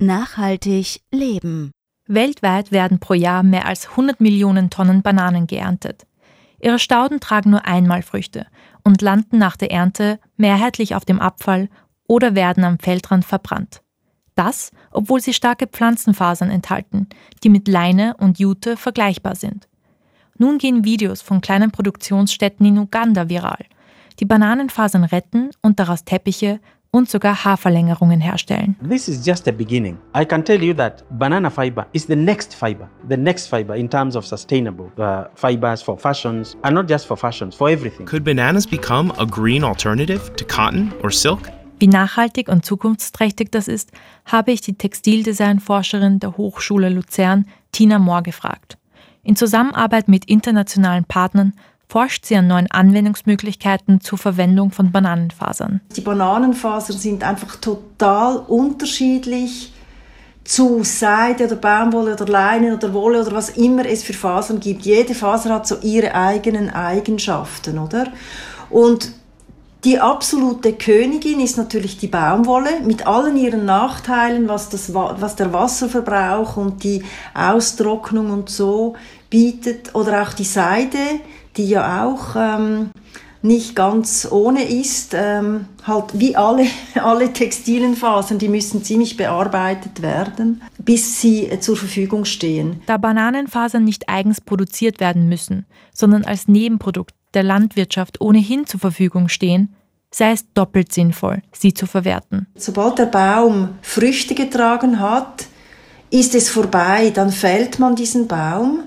Nachhaltig leben. Weltweit werden pro Jahr mehr als 100 Millionen Tonnen Bananen geerntet. Ihre Stauden tragen nur einmal Früchte und landen nach der Ernte mehrheitlich auf dem Abfall oder werden am Feldrand verbrannt. Das, obwohl sie starke Pflanzenfasern enthalten, die mit Leine und Jute vergleichbar sind. Nun gehen Videos von kleinen Produktionsstätten in Uganda viral, die Bananenfasern retten und daraus Teppiche, und sogar Haarverlängerungen herstellen. This is just a beginning. I can tell you that banana fiber is the next fiber, the next fiber in terms of sustainable uh, fibers for fashions, and not just for fashions, for everything. Could bananas become a green alternative to cotton or silk? Wie nachhaltig und zukunftsträchtig das ist, habe ich die Textildesignforscherin der Hochschule Luzern, Tina Mohr, gefragt. In Zusammenarbeit mit internationalen Partnern forscht sie an neuen Anwendungsmöglichkeiten zur Verwendung von Bananenfasern. Die Bananenfasern sind einfach total unterschiedlich zu Seide oder Baumwolle oder Leinen oder Wolle oder was immer es für Fasern gibt. Jede Faser hat so ihre eigenen Eigenschaften, oder? Und die absolute Königin ist natürlich die Baumwolle mit allen ihren Nachteilen, was, das, was der Wasserverbrauch und die Austrocknung und so bietet. Oder auch die Seide, die ja auch ähm, nicht ganz ohne ist. Ähm, halt wie alle, alle textilen Fasern, die müssen ziemlich bearbeitet werden, bis sie äh, zur Verfügung stehen. Da Bananenfasern nicht eigens produziert werden müssen, sondern als Nebenprodukt der Landwirtschaft ohnehin zur Verfügung stehen, sei es doppelt sinnvoll, sie zu verwerten. Sobald der Baum Früchte getragen hat, ist es vorbei, dann fällt man diesen Baum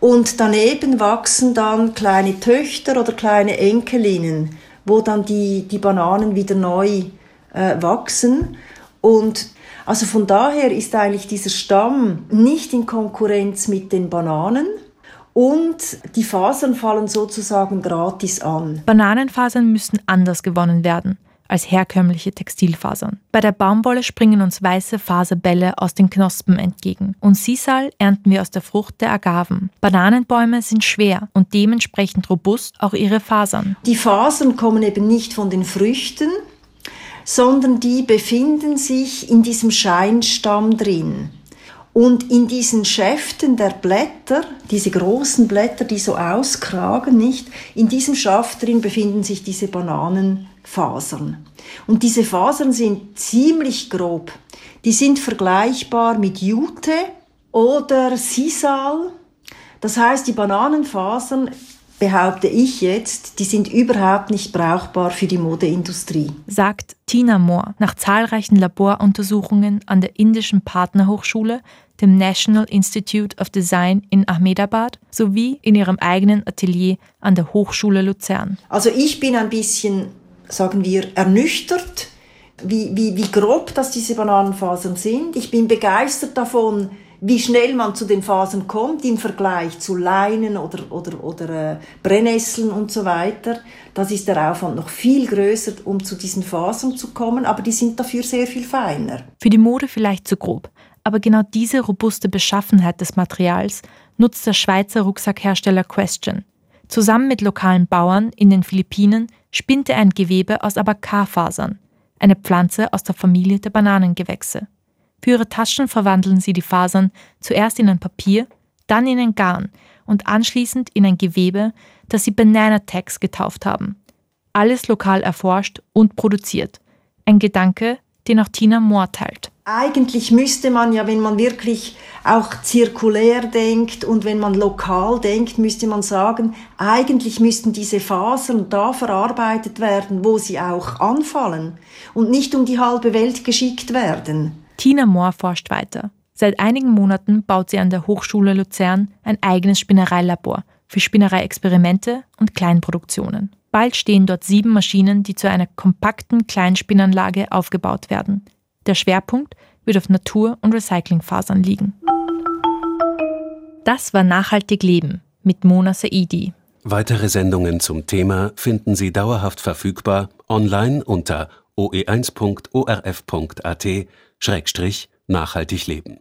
und daneben wachsen dann kleine Töchter oder kleine Enkelinnen, wo dann die, die Bananen wieder neu äh, wachsen. Und also von daher ist eigentlich dieser Stamm nicht in Konkurrenz mit den Bananen. Und die Fasern fallen sozusagen gratis an. Bananenfasern müssen anders gewonnen werden als herkömmliche Textilfasern. Bei der Baumwolle springen uns weiße Faserbälle aus den Knospen entgegen und Sisal ernten wir aus der Frucht der Agaven. Bananenbäume sind schwer und dementsprechend robust auch ihre Fasern. Die Fasern kommen eben nicht von den Früchten, sondern die befinden sich in diesem Scheinstamm drin. Und in diesen Schäften der Blätter, diese großen Blätter, die so auskragen, nicht, in diesem Schaft drin befinden sich diese Bananenfasern. Und diese Fasern sind ziemlich grob. Die sind vergleichbar mit Jute oder Sisal. Das heißt, die Bananenfasern behaupte ich jetzt, die sind überhaupt nicht brauchbar für die Modeindustrie. Sagt Tina Moore nach zahlreichen Laboruntersuchungen an der indischen Partnerhochschule, dem National Institute of Design in Ahmedabad sowie in ihrem eigenen Atelier an der Hochschule Luzern. Also ich bin ein bisschen, sagen wir, ernüchtert, wie, wie, wie grob das diese Bananenfasern sind. Ich bin begeistert davon, wie schnell man zu den Fasern kommt im Vergleich zu Leinen oder, oder, oder äh, Brennnesseln und so weiter. Das ist der Aufwand noch viel größer, um zu diesen Fasern zu kommen, aber die sind dafür sehr viel feiner. Für die Mode vielleicht zu grob, aber genau diese robuste Beschaffenheit des Materials nutzt der Schweizer Rucksackhersteller Question. Zusammen mit lokalen Bauern in den Philippinen spinnt er ein Gewebe aus Abacar-Fasern, eine Pflanze aus der Familie der Bananengewächse. Für ihre Taschen verwandeln sie die Fasern zuerst in ein Papier, dann in ein Garn und anschließend in ein Gewebe, das sie Banana Tags getauft haben. Alles lokal erforscht und produziert. Ein Gedanke, den auch Tina Moore teilt. Eigentlich müsste man ja, wenn man wirklich auch zirkulär denkt und wenn man lokal denkt, müsste man sagen, eigentlich müssten diese Fasern da verarbeitet werden, wo sie auch anfallen und nicht um die halbe Welt geschickt werden. Tina Mohr forscht weiter. Seit einigen Monaten baut sie an der Hochschule Luzern ein eigenes Spinnereilabor für Spinnereiexperimente und Kleinproduktionen. Bald stehen dort sieben Maschinen, die zu einer kompakten Kleinspinnanlage aufgebaut werden. Der Schwerpunkt wird auf Natur- und Recyclingfasern liegen. Das war Nachhaltig Leben mit Mona Saidi. Weitere Sendungen zum Thema finden Sie dauerhaft verfügbar online unter oe1.orf.at Schrägstrich nachhaltig leben